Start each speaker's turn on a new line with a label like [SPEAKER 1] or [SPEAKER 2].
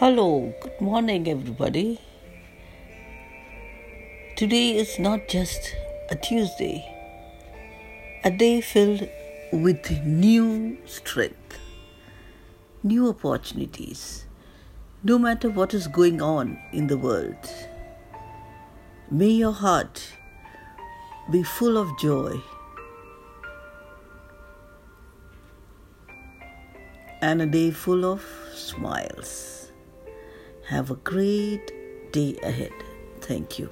[SPEAKER 1] Hello, good morning, everybody. Today is not just a Tuesday, a day filled with new strength, new opportunities, no matter what is going on in the world. May your heart be full of joy and a day full of smiles. Have a great day ahead. Thank you.